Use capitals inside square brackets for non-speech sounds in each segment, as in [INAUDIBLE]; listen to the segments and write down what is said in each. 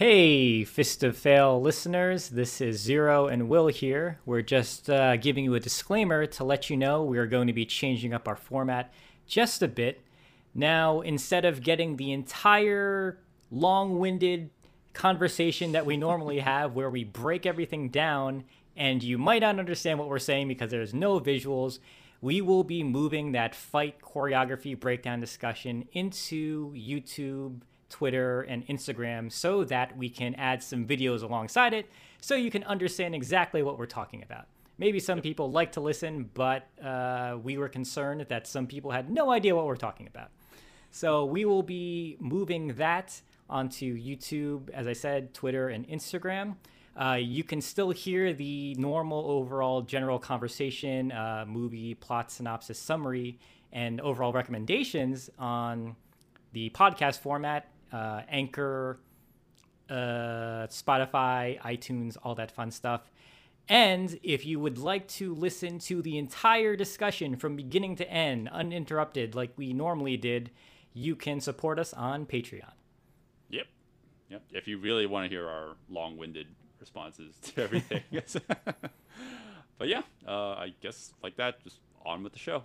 Hey, Fists of Fail listeners, this is Zero and Will here. We're just uh, giving you a disclaimer to let you know we are going to be changing up our format just a bit. Now, instead of getting the entire long winded conversation that we normally [LAUGHS] have where we break everything down and you might not understand what we're saying because there's no visuals, we will be moving that fight choreography breakdown discussion into YouTube Twitter, and Instagram so that we can add some videos alongside it so you can understand exactly what we're talking about. Maybe some people like to listen, but uh, we were concerned that some people had no idea what we're talking about. So we will be moving that onto YouTube, as I said, Twitter, and Instagram. Uh, you can still hear the normal overall general conversation, uh, movie plot synopsis summary, and overall recommendations on the podcast format uh, Anchor, uh, Spotify, iTunes, all that fun stuff. And if you would like to listen to the entire discussion from beginning to end, uninterrupted, like we normally did, you can support us on Patreon. Yep. Yep. If you really want to hear our long winded responses to everything. [LAUGHS] but yeah, uh, I guess like that, just on with the show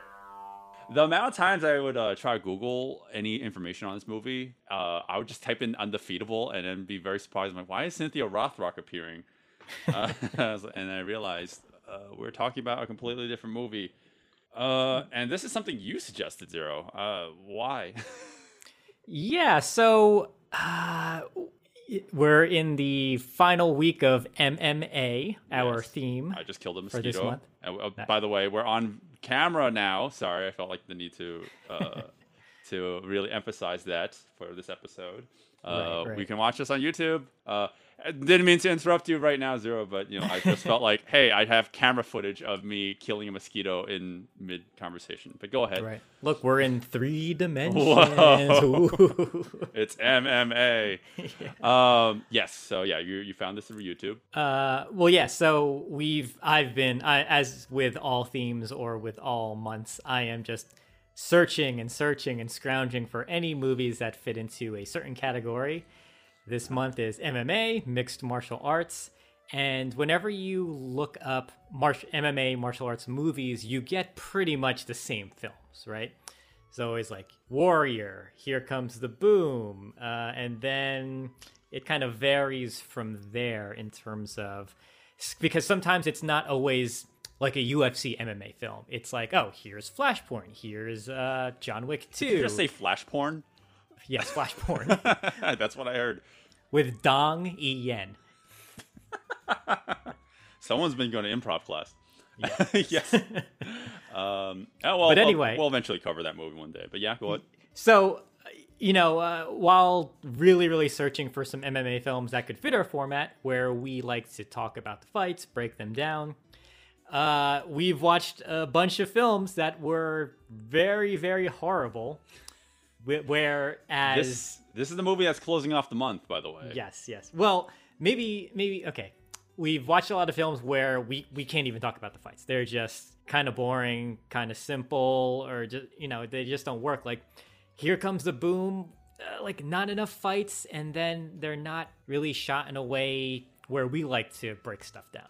the amount of times I would uh, try to Google any information on this movie, uh, I would just type in undefeatable and then be very surprised. I'm like, why is Cynthia Rothrock appearing? [LAUGHS] Uh, [LAUGHS] and I realized uh, we're talking about a completely different movie. Uh, and this is something you suggested, Zero. Uh, why? yeah, so we're in the final week of MMA, our yes. theme. I just killed a mosquito. For this month. Uh, by the way, we're on camera now. Sorry, I felt like the need to uh, [LAUGHS] to really emphasize that for this episode. Uh, right, right. We can watch this on YouTube. Uh, I didn't mean to interrupt you right now, Zero, but you know, I just felt like, hey, I have camera footage of me killing a mosquito in mid conversation. But go ahead. Right. Look, we're in three dimensions. it's MMA. yeah. [LAUGHS] Um, yes. So yeah, you you found this through YouTube. Uh, well, yeah. So we've I've been I, as with all themes or with all months, I am just searching and searching and scrounging for any movies that fit into a certain category. This month is MMA, mixed martial arts. And whenever you look up mar- MMA martial arts movies, you get pretty much the same films, right? It's always like Warrior, Here Comes the Boom. Uh, and then it kind of varies from there in terms of, because sometimes it's not always like a UFC MMA film. It's like, oh, here's Flashpoint, here's uh, John Wick 2. Did you just say Flash porn? Yes, Flash porn. [LAUGHS] That's what I heard. With Dong E Yen. [LAUGHS] Someone's been going to improv class. Yes. [LAUGHS] yes. um, oh, well, but anyway, we'll, we'll, eventually cover that movie one day. But yeah, go ahead. So, you know, uh, while really, really searching for some MMA films that could fit our format, where we like to talk about the fights, break them down, uh, we've watched a bunch of films that were very, very horrible. Whereas this, this is the movie that's closing off the month, by the way. Yes, yes. Well, maybe, maybe okay. We've watched a lot of films where we we can't even talk about the fights. They're just kind of boring, kind of simple, or just you know they just don't work. Like, here comes the boom. Uh, like not enough fights, and then they're not really shot in a way where we like to break stuff down.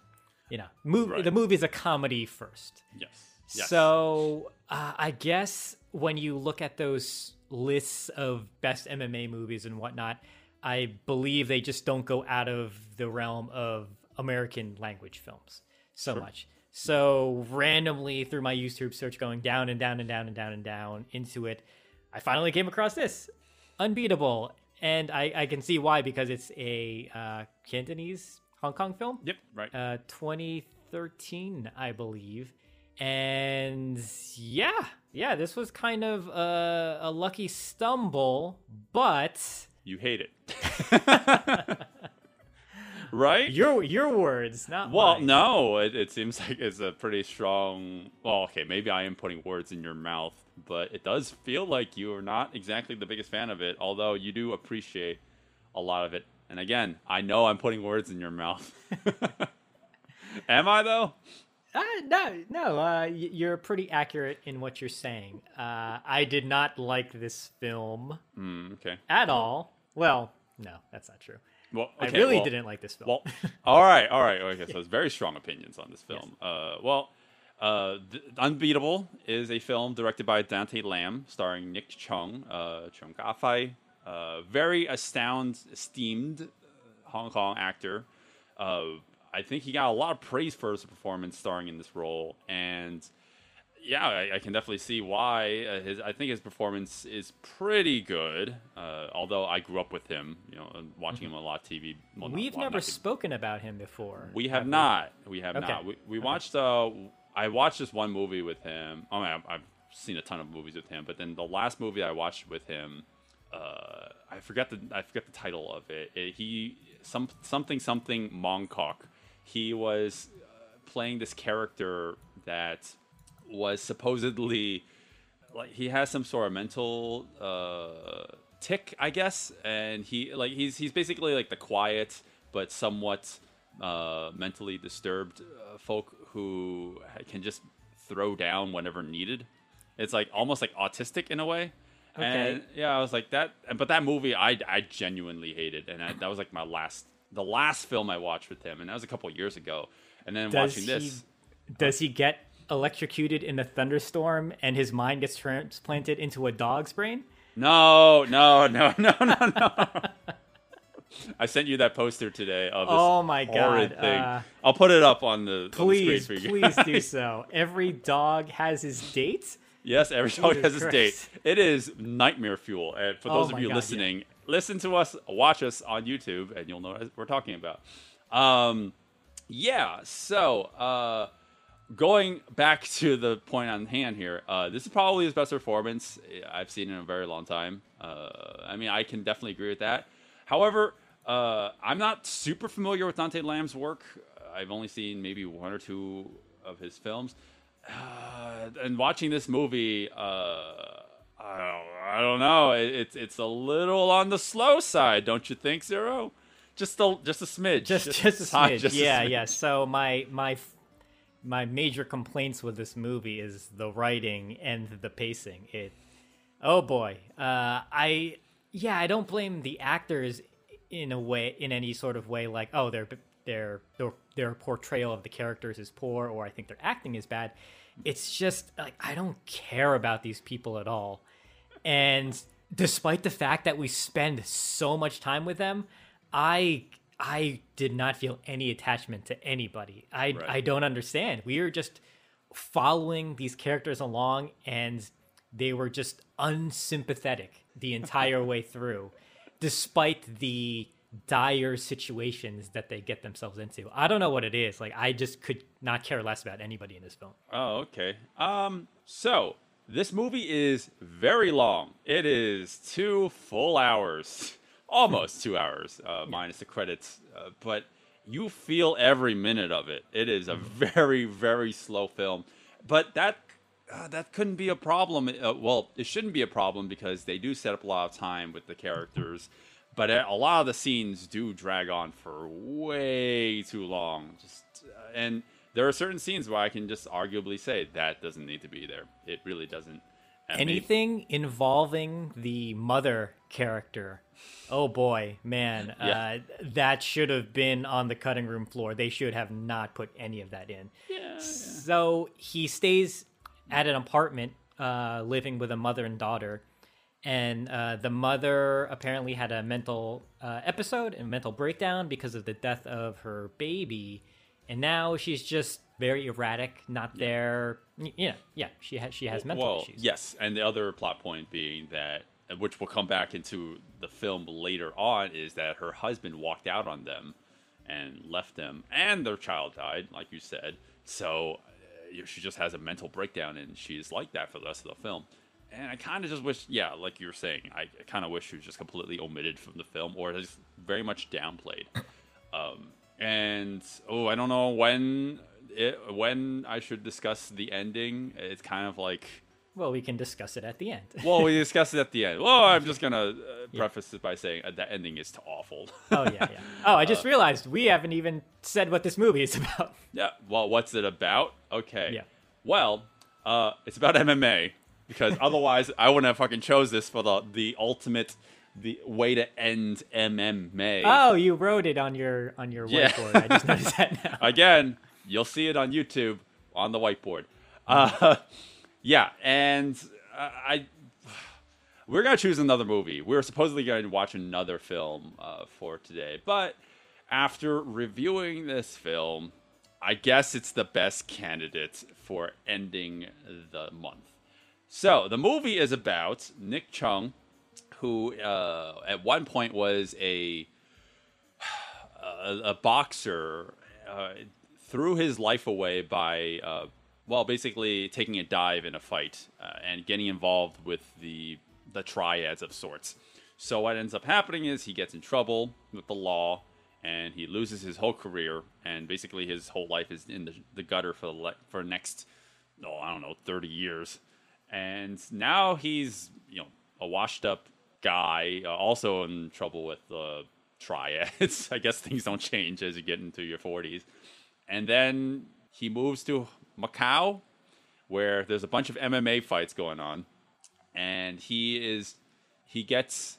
You know, move, right. the movie is a comedy first. Yes. yes. So uh, I guess when you look at those lists of best MMA movies and whatnot, I believe they just don't go out of the realm of American language films so sure. much. So randomly through my YouTube search, going down and down and down and down and down into it, I finally came across this unbeatable, and I, I can see why because it's a uh, Cantonese Hong Kong film. Yep, right. Uh, 2013, I believe, And yeah, yeah, this was kind of a, a lucky stumble, but you hate it. [LAUGHS] right? Your your words, not well. Mine. No, it, it seems like it's a pretty strong. Well, okay, maybe I am putting words in your mouth, but it does feel like you are not exactly the biggest fan of it. Although you do appreciate a lot of it. And again, I know I'm putting words in your mouth. [LAUGHS] am I though? Uh, no, no. Uh, you're pretty accurate in what you're saying. Uh, I did not like this film mm, okay. at all. Well, no, that's not true. Well, okay, I really well, didn't like this film. Well, all right, all right. Okay, so [LAUGHS] it's very strong opinions on this film. Yes. Uh, well, uh, Unbeatable is a film directed by Dante Lam, starring Nick Cheung, uh, Cheung Ka-fai, uh, very astound, esteemed Hong Kong actor. Uh, I think he got a lot of praise for his performance starring in this role, and yeah, I, I can definitely see why. Uh, his, I think his performance is pretty good. Uh, although I grew up with him, you know, watching mm-hmm. him a lot TV. Well, We've not, never spoken about him before. We have, have not. We, we have okay. not. We, we okay. watched. Uh, I watched this one movie with him. I mean, I've, I've, seen a ton of movies with him, but then the last movie I watched with him, uh, I forget the I forget the title of it. it he some something something Mongkok he was uh, playing this character that was supposedly like he has some sort of mental uh, tick, I guess, and he like he's he's basically like the quiet but somewhat uh, mentally disturbed uh, folk who can just throw down whenever needed. It's like almost like autistic in a way. Okay. And yeah, I was like that, but that movie I, I genuinely hated, and I, that was like my last the last film I watched with him, and that was a couple years ago. And then does watching this, he, does he get electrocuted in a thunderstorm and his mind gets transplanted into a dog's brain? No, no, no, [LAUGHS] no, no, no. I sent you that poster today of this oh my god thing. Uh, I'll put it up on the please, on the please do so. Every dog has his date. Yes, every [LAUGHS] dog has his date. It is nightmare fuel. And for those oh of you god, listening, yeah listen to us, watch us on YouTube, and you'll know what we're talking about. Um, yeah, so uh, going back [LAUGHS] to the point on hand here, uh, this is probably his best performance I've seen in a very long time. Uh, I mean, I can definitely agree with that. However, uh, I'm not super familiar with Dante Lam's work. I've only seen maybe one or two of his films. Uh, and watching this movie, uh, I don't, I don't know. It, it's it's a little on the slow side, don't you think, Zero? Just a just a smidge. Just just, just a [LAUGHS] smidge. Just yeah, a smidge. yeah. So my my my major complaints with this movie is the writing and the pacing. It oh boy. Uh, I yeah, I don't blame the actors in a way in any sort of way like oh their their their their portrayal of the characters is poor or I think their acting is bad. It's just like I don't care about these people at all. And despite the fact that we spend so much time with them, I I did not feel any attachment to anybody. I right. I don't understand. We are just following these characters along and they were just unsympathetic the entire [LAUGHS] way through despite the dire situations that they get themselves into. I don't know what it is. Like I just could not care less about anybody in this film. Oh, okay. Um so this movie is very long. It is two full hours, [LAUGHS] almost two hours, uh, minus the credits. Uh, but you feel every minute of it. It is a very, very slow film. But that uh, that couldn't be a problem. Uh, well, it shouldn't be a problem because they do set up a lot of time with the characters. But a lot of the scenes do drag on for way too long. Just uh, and there are certain scenes where I can just arguably say that doesn't need to be there. It really doesn't. Anything maybe... involving the mother character, oh boy, man, yeah. uh, that should have been on the cutting room floor. They should have not put any of that in. Yeah, so yeah. he stays at an apartment, uh, living with a mother and daughter. And uh, the mother apparently had a mental uh, episode and mental breakdown because of the death of her baby and now she's just very erratic, not yeah. there. You know, yeah, she has she has mental well, issues. Yes, and the other plot point being that, which will come back into the film later on, is that her husband walked out on them and left them, and their child died, like you said. So, she just has a mental breakdown, and she's like that for the rest of the film. And I kind of just wish, yeah, like you were saying, I, kind of wish she was just completely omitted from the film or just very much downplayed. [LAUGHS] Um, and oh, I don't know when it, when I should discuss the ending. It's kind of like well, we can discuss it at the end. well, we [LAUGHS] discuss it at the end. Well, I'm just gonna uh, preface it by saying uh, the ending is awful. oh yeah, yeah. Oh, I just [LAUGHS] uh, realized we haven't even said what this movie is about. Yeah. Well, what's it about? Okay. Yeah. Well, uh, it's about MMA because otherwise I wouldn't have fucking chose this for the the ultimate the way to end MMA. Oh, you wrote it on your on your yeah. whiteboard. I just noticed that now. [LAUGHS] Again, you'll see it on YouTube on the whiteboard. Uh, [LAUGHS] yeah, and uh, I we're gonna choose another movie. We are supposedly going to watch another film uh, for today, but after reviewing this film, I guess it's the best candidate for ending the month. So the movie is about Nick Cheung, who uh, at one point was a [SIGHS] a, a boxer, uh, threw his life away by uh, well, basically taking a dive in a fight uh, and getting involved with the the triads of sorts. So what ends up happening is he gets in trouble with the law and he loses his whole career and basically his whole life is in the, the gutter for the le- for next oh I don't know 30 years. And now he's, you know, a washed up guy, uh, also in trouble with the triads. [LAUGHS] I guess things don't change as you get into your 40s. And then he moves to Macau, where there's a bunch of MMA fights going on, and he is he gets.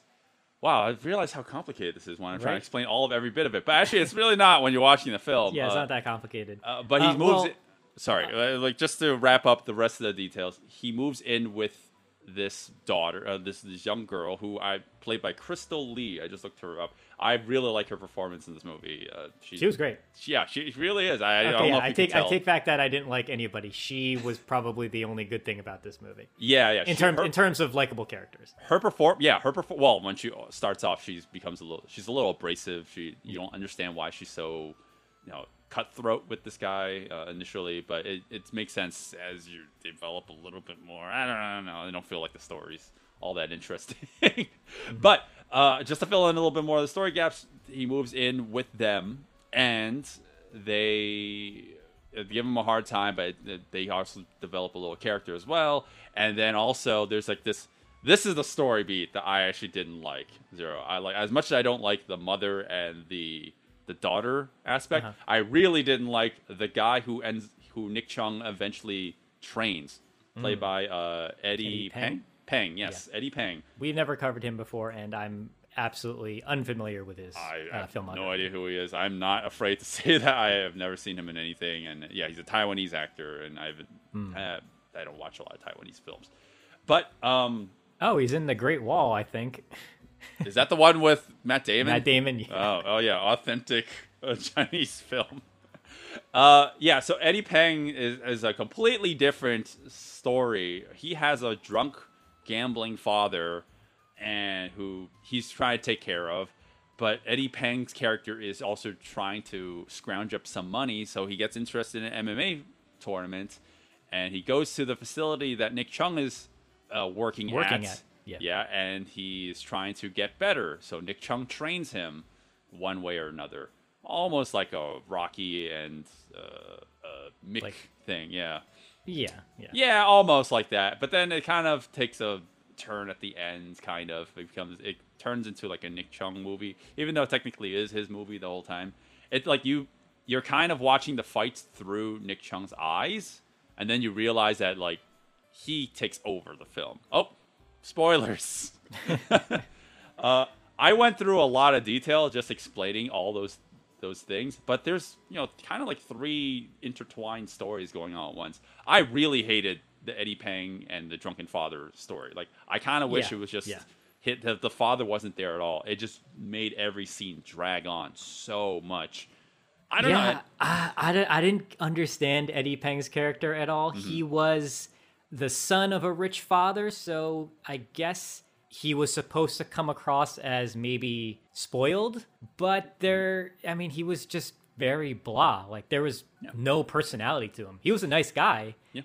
Wow, I realize how complicated this is when I'm right. trying to explain all of every bit of it. But actually, it's really not when you're watching the film. Yeah, it's uh, not that complicated. Uh, but he uh, moves. Well, it, sorry, uh, like just to wrap up the rest of the details, he moves in with this daughter, uh, this this young girl who I played by Crystal Lee. I just looked her up. I really like her performance in this movie. Uh, she was great. Yeah, she really is. I, okay, I, yeah, I take I take back that I didn't like anybody. She was probably the only good thing about this movie. Yeah, yeah. In terms in terms of likable characters, her perform yeah her perform well when she starts off she becomes a little she's a little abrasive. She you don't understand why she's so you know cutthroat with this guy uh, initially, but it, it makes sense as you develop a little bit more. I don't, I don't know. I don't feel like the story's all that interesting. [LAUGHS] But uh, just to fill in a little bit more of the story gaps, he moves in with them, and they give him a hard time, but they also develop a little character as well. And then also, there's like this. This is the story beat that I actually didn't like. Zero. I like as much as I don't like the mother and the the daughter aspect. Uh-huh. I really didn't like the guy who ends who Nick Cheung eventually trains, played mm. by uh, Eddie, Eddie Peng. Peng. Peng, yes, yeah. Eddie Peng. We've never covered him before, and I'm absolutely unfamiliar with his I uh, have no idea who he is. I'm not afraid to [LAUGHS] say that I have never seen him in anything, and yeah, he's a Taiwanese actor, and I've mm. uh, I don't watch a lot of Taiwanese films, but um. Oh, he's in The Great Wall, I think. [LAUGHS] [LAUGHS] Is that the one with Matt Damon? Matt Damon. Yeah. Oh, oh yeah, authentic uh, Chinese film. [LAUGHS] Uh, yeah. So Eddie Peng is, is a completely different story. He has a drunk, gambling father, and who he's trying to take care of. But Eddie Peng's character is also trying to scrounge up some money, so he gets interested in an MMA tournament, and he goes to the facility that Nick Cheung is uh, working, working at. at yeah. Yeah, and he's trying to get better. So Nick Cheung trains him one way or another, almost like a Rocky and uh, uh, Mick like, thing. Yeah. Yeah. Yeah. Yeah, almost like that. But then it kind of takes a turn at the end. Kind of it becomes it turns into like a Nick Cheung movie, even though it technically is his movie the whole time. It's like you you're kind of watching the fights through Nick Cheung's eyes, and then you realize that like he takes over the film. Oh, spoilers. [LAUGHS] uh, I went through a lot of detail just explaining all those those things, but there's you know kind of like three intertwined stories going on at once. I really hated the Eddie Peng and the drunken father story. Like I kind of wish yeah, it was just yeah. hit that the father wasn't there at all. It just made every scene drag on so much. I don't yeah, know. I, I, I didn't understand Eddie Peng's character at all. Mm-hmm. He was the son of a rich father, so I guess he was supposed to come across as maybe spoiled, but there, I mean, he was just very blah. Like there was yeah. no personality to him. He was a nice guy. Yeah.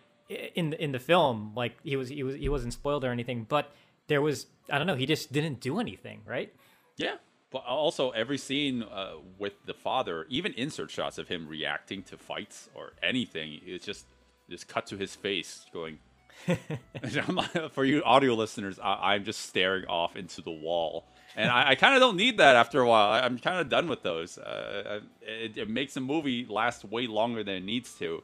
In the in the film, like he was he was he wasn't spoiled or anything, but there was I don't know. He just didn't do anything, right? Yeah. But also, every scene uh, with the father, even insert shots of him reacting to fights or anything, it's just just cut to his face going. [LAUGHS] for you audio listeners, I, am just staring off into the wall, and I, I kind of don't need that after a while. I, am kind of done with those. Uh, it, it, makes a movie last way longer than it needs to.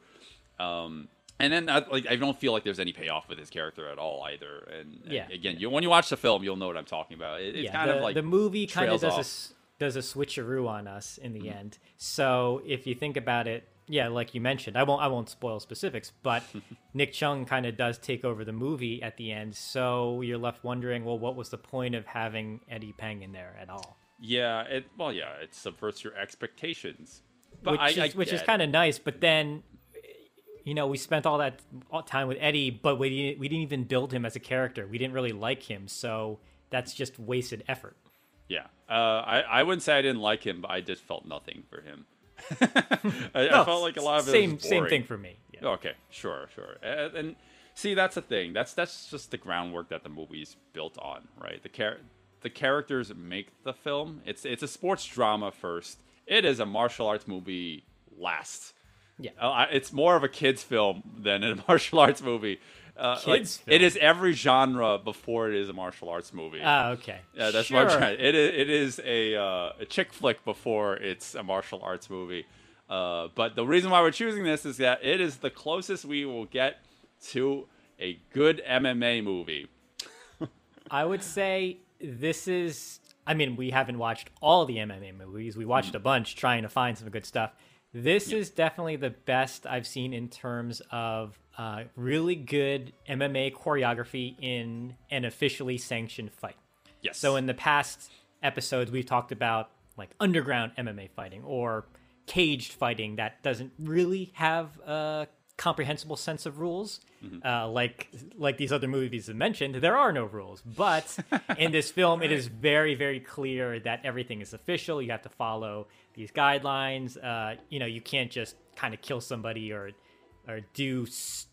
Um, and then uh, like I don't feel like there's any payoff with his character at all either. And, yeah, again, you when you watch the film, you'll know what I'm talking about. It, it's yeah, kind the, of like the movie kind of does off. a does a switcheroo on us in the mm-hmm. end. So if you think about it, yeah, like you mentioned, I won't I won't spoil specifics, but [LAUGHS] Nick Cheung kind of does take over the movie at the end. So you're left wondering, well, what was the point of having Eddie Peng in there at all? Yeah, it well, yeah, it subverts your expectations. But which I, is, I which is kind of nice, but then you know, we spent all that time with Eddie, but we didn't, we didn't even build him as a character. We didn't really like him, so that's just wasted effort. Yeah, uh, I I wouldn't say I didn't like him, but I just felt nothing for him. [LAUGHS] I, no, I, felt like a lot of same same thing for me. Yeah. Okay, sure, sure, and, and, see that's the thing. That's that's just the groundwork that the movie's built on, right? The char- the characters make the film. It's it's a sports drama first. It is a martial arts movie last yeah, uh, it's more of a kids film than a [LAUGHS] martial arts movie. Uh, kids, like, it is every genre before it is a martial arts movie. Ah, okay. Yeah, that's sure. what I'm trying. It is, it is a uh, a chick flick before it's a martial arts movie. Uh, but the reason why we're choosing this is that it is the closest we will get to a good MMA movie. [LAUGHS] I would say this is. I mean, we haven't watched all the MMA movies. We watched mm. a bunch trying to find some good stuff. This is definitely the best I've seen in terms of uh, really good MMA choreography in an officially sanctioned fight. Yes. So in the past episodes, we've talked about like underground MMA fighting or caged fighting that doesn't really have a comprehensible sense of rules. Mm-hmm. Uh, like like these other movies have mentioned, there are no rules. But [LAUGHS] in this film, it is very very clear that everything is official. You have to follow these guidelines. Uh, you know, you can't just kind of kill somebody or or do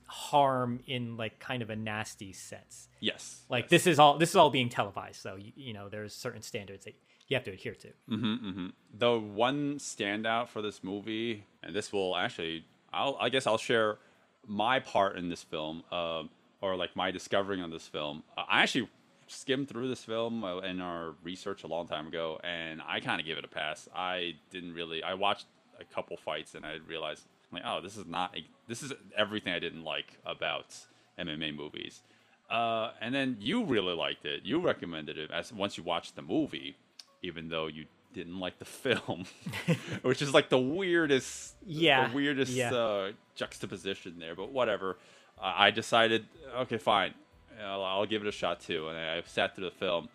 harm in like kind of a nasty sense. Yes. Like yes. this is all this is all being televised, so you, you know there's certain standards that you have to adhere to. Mm-hmm, mm-hmm. The one standout for this movie, and this will actually, I'll, I guess I'll share my part in this film, uh, or like my discovering on this film. I actually skimmed through this film uh, in our research a long time ago, and I kind of gave it a pass. I didn't really. I watched a couple fights, and I realized like, oh, this is not. This is everything I didn't like about MMA movies. Uh, and then you really liked it. You recommended it as once you watched the movie, even though you didn't like the [LAUGHS] film, [LAUGHS] which is like the weirdest, yeah, the weirdest yeah. Uh, juxtaposition there. But whatever. Uh, I decided, okay, fine. I'll, I'll, give it a shot too. And I, sat through the film.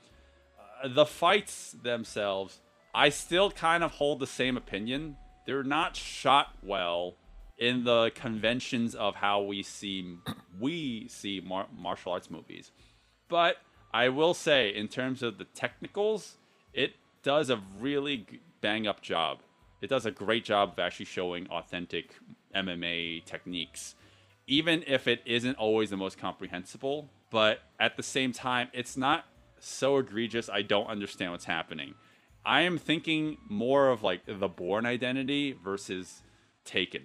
Uh, the fights themselves, I still kind of hold the same opinion. They're not shot well in the conventions of how we see we see mar- martial arts movies. But I will say, in terms of the technicals, it does a really bang up job. It does a great job of actually showing authentic MMA techniques, even if it isn't always the most comprehensible but at the same time, it's not so egregious. I don't understand what's happening. I am thinking more of like the Bourne Identity versus Taken,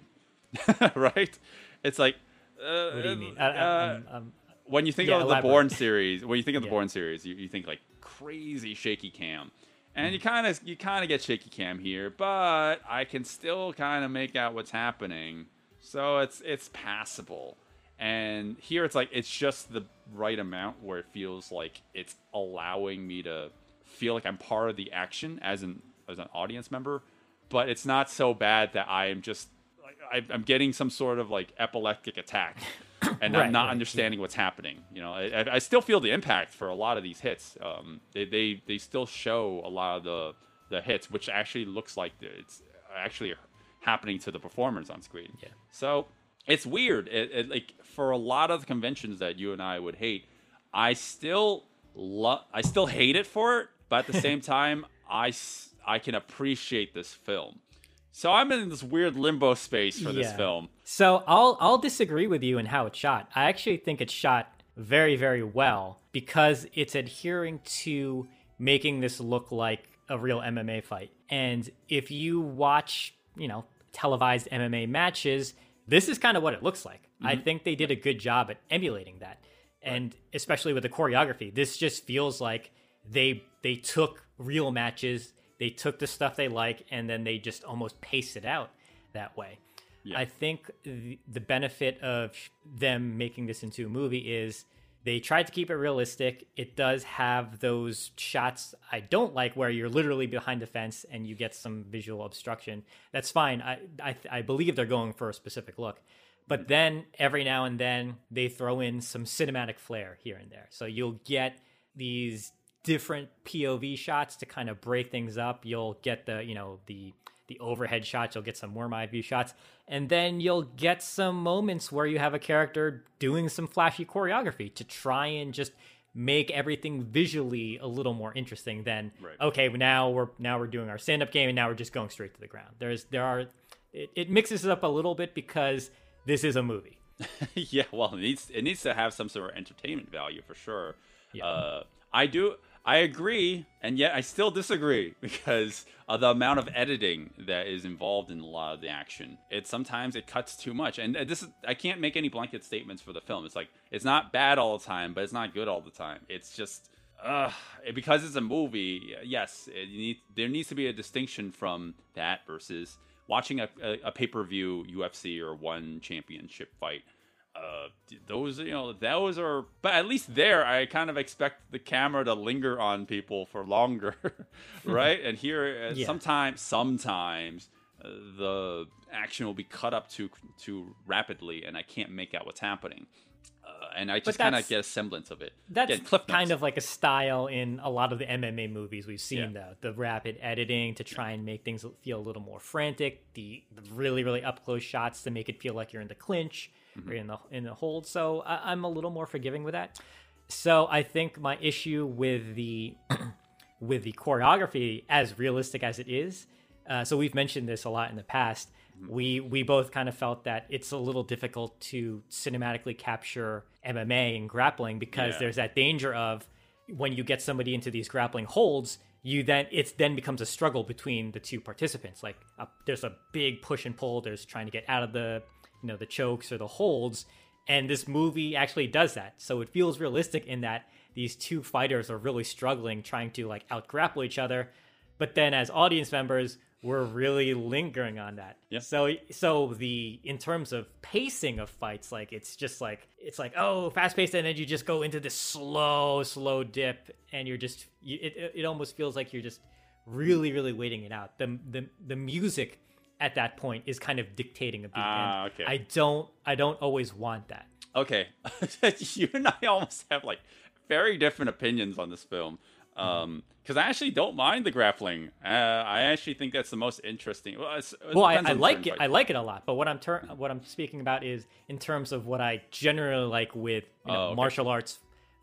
[LAUGHS] right? It's like, uh, what do you mean? Uh, I'm, I'm, when you think yeah, of elaborate. the Bourne series, when you think of the Yeah. Bourne series, you, you think like crazy shaky cam, and you kind of you kind of get shaky cam here, but I can still kind of make out what's happening, so it's it's passable. And here it's like it's just the right amount where it feels like it's allowing me to feel like I'm part of the action as an as an audience member, but it's not so bad that I am just I, I'm getting some sort of like epileptic attack [COUGHS] and Right, I'm not right, understanding what's happening. You know, I, I still feel the impact for a lot of these hits. Um, they, they they still show a lot of the the hits, which actually looks like it's actually happening to the performers on screen. Yeah. So it's weird. It, it, like for a lot of the conventions that you and I would hate, I still love. I still hate it for it, but at the same [LAUGHS] time, I I can appreciate this film. So I'm in this weird limbo space for this film. So I'll I'll disagree with you in how it's shot. I actually think it's shot very very well because it's adhering to making this look like a real MMA fight. And if you watch, you know, televised MMA matches, this is kind of what it looks like. I mm-hmm. think they did a good job at emulating that. And especially with the choreography, this just feels like they they took real matches, they took the stuff they like and then they just almost paste it out that way. I think the, the benefit of them making this into a movie is they tried to keep it realistic. It does have those shots I don't like where you're literally behind the fence and you get some visual obstruction. That's fine. I I, I believe they're going for a specific look. But mm-hmm. then every now and then they throw in some cinematic flair here and there. So you'll get these different POV shots to kind of break things up. You'll get the, you know, the the overhead shots, you'll get some more eye view shots, and then you'll get some moments where you have a character doing some flashy choreography to try and just make everything visually a little more interesting than Right. okay now we're now we're doing our stand-up game and now we're just going straight to the ground there's there are it, it mixes it up a little bit because this is a movie [LAUGHS] yeah, well, it needs it needs to have some sort of entertainment value for sure. Yeah. Uh, I do. I agree, and yet I still disagree [LAUGHS] because of the amount of editing that is involved in a lot of the action. It sometimes it cuts too much, and this is I can't make any blanket statements for the film. It's like it's not bad all the time, but it's not good all the time. It's just uh, because it's a movie. Yes, need, there needs to be a distinction from that versus watching a, a, a pay per view UFC or one championship fight uh those you know those are but at least there i kind of expect the camera to linger on people for longer [LAUGHS] right and here uh, [LAUGHS] Yeah. sometimes sometimes uh, the action will be cut up too too rapidly and i can't make out what's happening uh, and i just kind of get a semblance of it that's Again, kind of like a style in a lot of the MMA movies we've seen, Yeah. though. The rapid editing to try and make things feel a little more frantic, the, the really, really up close shots to make it feel like you're in the clinch Mm-hmm. or in the in the hold. So I, I'm a little more forgiving with that. So I think my issue with the [CLEARS THROAT] with the choreography, as realistic as it is, uh, so we've mentioned this a lot in the past. We we both kind of felt that it's a little difficult to cinematically capture MMA and grappling because Yeah. there's that danger of when you get somebody into these grappling holds, you then it's then becomes a struggle between the two participants. Like uh, there's a big push and pull. There's trying to get out of the you know the chokes or the holds, and this movie actually does that. So it feels realistic in that these two fighters are really struggling trying to like out grapple each other, but then as audience members we're really lingering on that. Yeah. So so the in terms of pacing of fights, like it's just like it's like oh fast paced, and then you just go into this slow slow dip, and you're just you, it it- it almost feels like you're just really really waiting it out. The the the music at that point is kind of dictating a beat. Ah, okay. I don't I don't always want that. okay [LAUGHS] you and i almost have like very different opinions on this film um because i actually don't mind the grappling uh, i actually think that's the most interesting well, it's, it Well, I, I like it. I like it a lot. But what I'm tur- what I'm speaking about is in terms of what I generally like with you know, Oh, okay. martial arts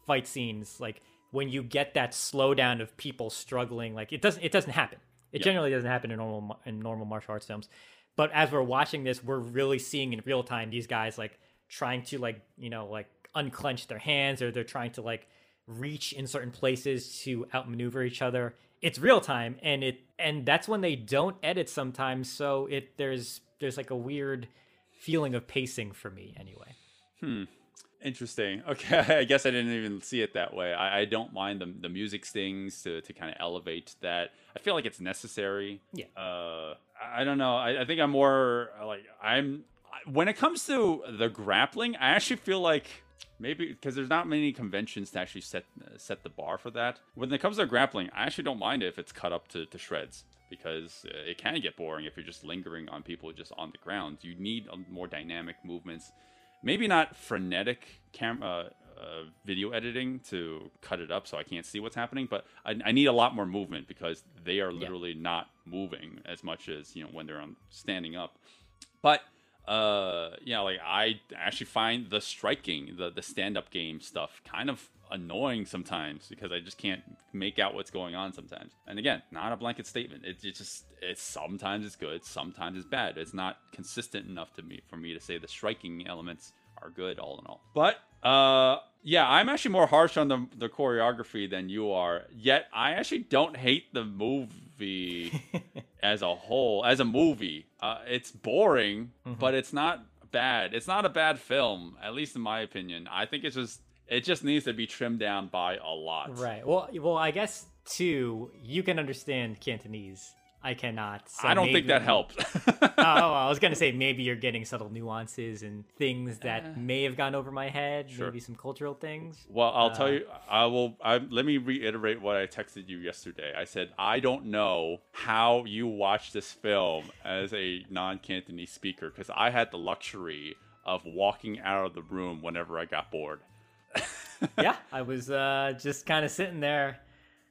fight scenes. Like when you get that slowdown of people struggling, like it doesn't it doesn't happen. It generally doesn't happen in normal in normal martial arts films. But as we're watching this, we're really seeing in real time these guys like trying to like you know like unclench their hands or they're trying to like reach in certain places to outmaneuver each other. It's real time and it and that's when they don't edit sometimes, so it there's there's like a weird feeling of pacing for me anyway. Hmm. Interesting. [LAUGHS] Okay, I guess I didn't even see it that way. I, I don't mind the, the music stings to, to kind of elevate that. I feel like it's necessary. Yeah. Uh, I, don't know. I, I think I'm more uh, like I'm when it comes to the grappling. I actually feel like maybe because there's not many conventions to actually set set the bar for that. When it comes to grappling, I actually don't mind it if it's cut up to, to shreds because uh, it can get boring if you're just lingering on people just on the ground. You need uh, more dynamic movements maybe not frenetic camera uh, video editing to cut it up so I can't see what's happening, but I, I need a lot more movement because they are literally not moving as much as you know when they're on standing up. But uh, yeah, like I actually find the striking, the the stand up game stuff kind of annoying sometimes because I just can't make out what's going on sometimes. And again, not a blanket statement. It, it just it's sometimes it's good, sometimes it's bad. It's not consistent enough to me for me to say the striking elements are good all in all. But uh yeah, I'm actually more harsh on the the choreography than you are. Yet I actually don't hate the movie [LAUGHS] as a whole. As a movie, uh, it's boring, mm-hmm. but it's not bad. It's not a bad film, at least in my opinion. I think it's just it just needs to be trimmed down by a lot. Right. Well, well, I guess too. You can understand Cantonese. I cannot. So I don't maybe, think that helps. [LAUGHS] oh, I was gonna [LAUGHS] say maybe you're getting subtle nuances and things that uh, may have gone over my head. Sure. Maybe some cultural things. Well, I'll uh, tell you. I will. I, let me reiterate what I texted you yesterday. I said I don't know how you watch this film as a non-Cantonese speaker because I had the luxury of walking out of the room whenever I got bored. Yeah, [LAUGHS] I was uh, just kind of sitting there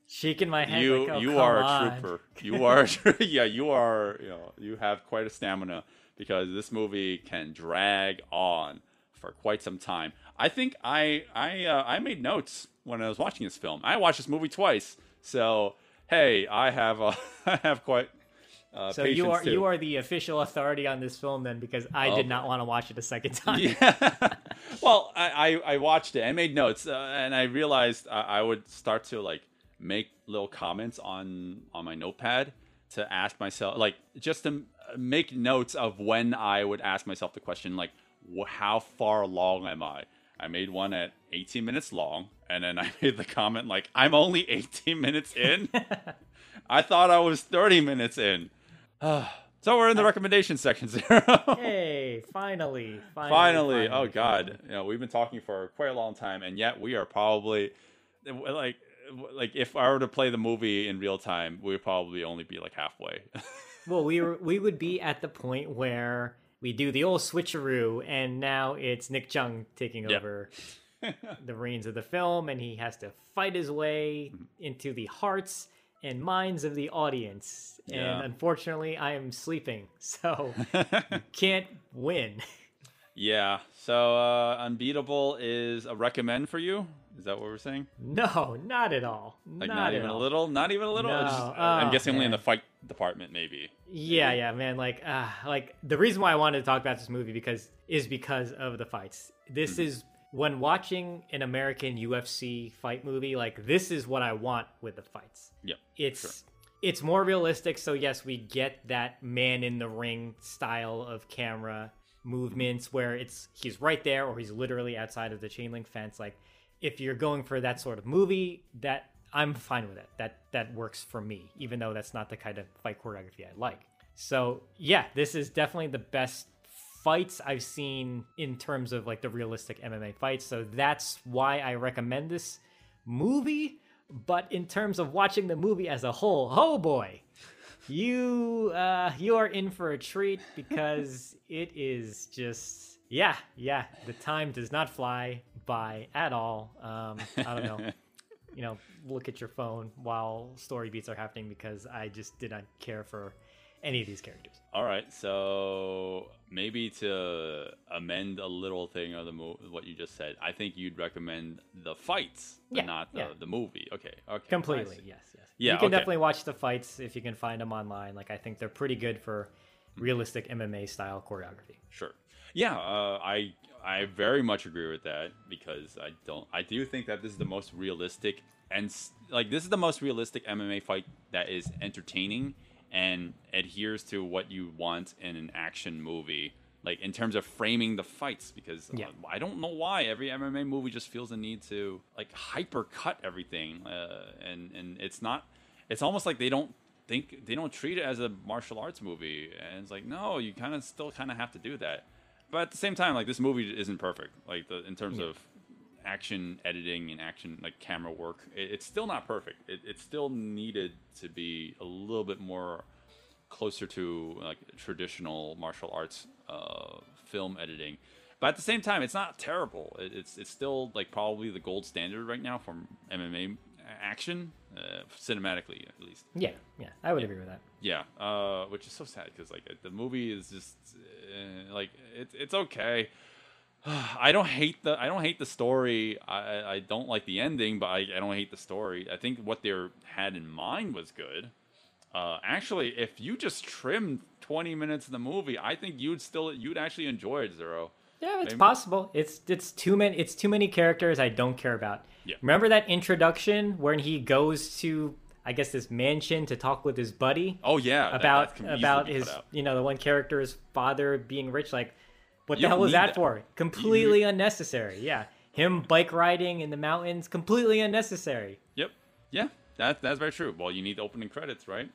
shaking my head. You like, oh, you are on. a trooper. You are [LAUGHS] yeah. You are you know you have quite a stamina because this movie can drag on for quite some time. I think I I uh, I made notes when I was watching this film. I watched this movie twice, so hey, I have uh, [LAUGHS] I have quite. Uh, so you are too. you are the official authority on this film then because I oh. did not want to watch it a second [LAUGHS] time. Yeah. [LAUGHS] well, I, I, I watched it. I made notes uh, and I realized I, I would start to like make little comments on on my notepad to ask myself like just to make notes of when I would ask myself the question like how far along am I? I made one at 18 minutes long and then [LAUGHS] I made the comment like I'm only 18 minutes in. I thought I was 30 minutes in. [SIGHS] so we're in the recommendation section, Zero. hey, finally, finally, finally. Oh God, finally. you know we've been talking for quite a long time, and yet we are probably like like if I were to play the movie in real time, we would probably only be like halfway. [LAUGHS] well, we were we would be at the point where we do the old switcheroo, and now it's Nick Cheung taking yep. over [LAUGHS] the reins of the film, and he has to fight his way mm-hmm. into the hearts and minds of the audience. Yeah. And unfortunately, I am sleeping, [LAUGHS] so [LAUGHS] can't win. Yeah. So uh, Unbeatable is a recommend for you. Is that what we're saying? No, not at all. Like not, not even all. a little. Not even a little. No. Just, oh, I'm guessing man. only in the fight department, maybe. Yeah, yeah, man. Like, uh, like the reason why I wanted to talk about this movie because is because of the fights. This mm-hmm. is when watching an American UFC fight movie. Like, this is what I want with the fights. Yep. It's. Sure. It's more realistic, so yes, we get that man in the ring style of camera movements where it's he's right there or he's literally outside of the chain link fence. Like if you're going for that sort of movie, that I'm fine with it. That that works for me, even though that's not the kind of fight choreography I like. So yeah, this is definitely the best fights I've seen in terms of like the realistic MMA fights. So that's why I recommend this movie. But in terms of watching the movie as a whole, oh boy, you uh, you are in for a treat [LAUGHS] because it is just yeah yeah the time does not fly by at all. Um, I don't know. [LAUGHS] you know, look at your phone while story beats are happening because I just did not care for any of these characters. All right, so maybe to amend a little thing of the mo- what you just said, I think you'd recommend the fights, but yeah, not the, yeah. the movie. Okay, okay, completely. Yes, yes. Yeah, you can okay. definitely watch the fights if you can find them online. Like I think they're pretty good for realistic MMA style choreography. Sure. Yeah, uh, I I very much agree with that because I don't I do think that this is the most realistic and like this is the most realistic MMA fight that is entertaining and adheres to what you want in an action movie like in terms of framing the fights because yeah. uh, I don't know why every MMA movie just feels the need to like hyper cut everything uh, and and it's not it's almost like they don't think they don't treat it as a martial arts movie and it's like no you kind of still kind of have to do that but at the same time like this movie isn't perfect like the in terms yeah. of action editing and action like camera work it, it's still not perfect it, it still needed to be a little bit more closer to like traditional martial arts uh, film editing. But at the same time, it's not terrible. It, it's it's still like probably the gold standard right now for MMA action, uh, cinematically at least. Yeah, yeah, I would yeah. agree with that. Yeah, uh, which is so sad because like the movie is just uh, like it's it's okay. [SIGHS] I don't hate the I don't hate the story. I I don't like the ending, but I, I don't hate the story. I think what they had in mind was good. Uh, actually, if you just trimmed 20 minutes of the movie, I think you'd still you'd actually enjoy it, Zero. Yeah, it's Maybe. possible. It's it's too many it's too many characters I don't care about. Yeah. Remember that introduction when he goes to I guess this mansion to talk with his buddy? Oh yeah, about that, about his you know the one character's father being rich. Like, what you the hell was that, that, for? Completely you... unnecessary. Yeah, him bike riding in the mountains, completely unnecessary. Yep. Yeah, that that's very true. Well, you need opening credits, right?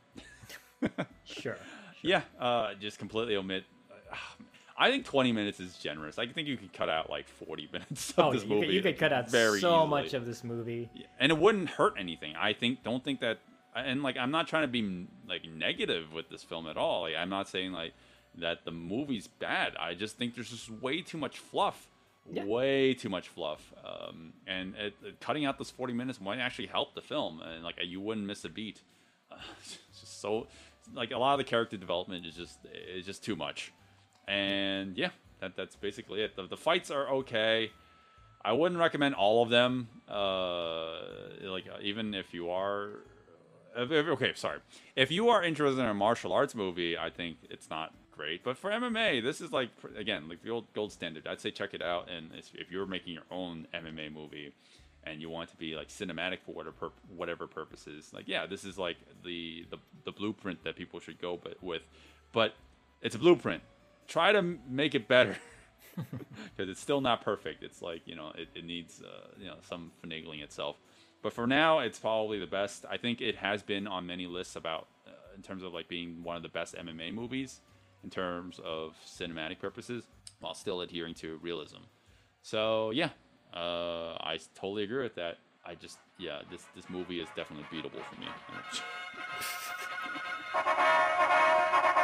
[LAUGHS] sure, sure. Yeah. Uh, just completely omit. Uh, I think 20 minutes is generous. I think you could cut out like 40 [LAUGHS] minutes of oh, this you movie. Could, you could cut out very so easily. much of this movie, yeah. and it wouldn't hurt anything. I think. Don't think that. And like, I'm not trying to be like negative with this film at all. Like, I'm not saying like that the movie's bad. I just think there's just way too much fluff. Yeah. Way too much fluff, um, and it, it, cutting out those 40 minutes might actually help the film, and like you wouldn't miss a beat. Uh, [LAUGHS] it's just so like a lot of the character development is just is just too much, and yeah, that that's basically it. The, the fights are okay. I wouldn't recommend all of them. Uh, like even if you are, if, if, okay, sorry. If you are interested in a martial arts movie, I think it's not great. But for MMA, this is like again like the old gold standard. I'd say check it out. And if you're making your own MMA movie, and you want to be like cinematic for whatever whatever purposes, like yeah, this is like the the, the blueprint that people should go but with. But it's a blueprint. Try to make it better. [LAUGHS] because it's still not perfect. It's like you know it, it needs uh, you know some finagling itself. But for now, it's probably the best. I think it has been on many lists about uh, in terms of like being one of the best MMA movies in terms of cinematic purposes, while still adhering to realism. So yeah, uh, I totally agree with that. I just yeah, this this movie is definitely beatable for me. [LAUGHS]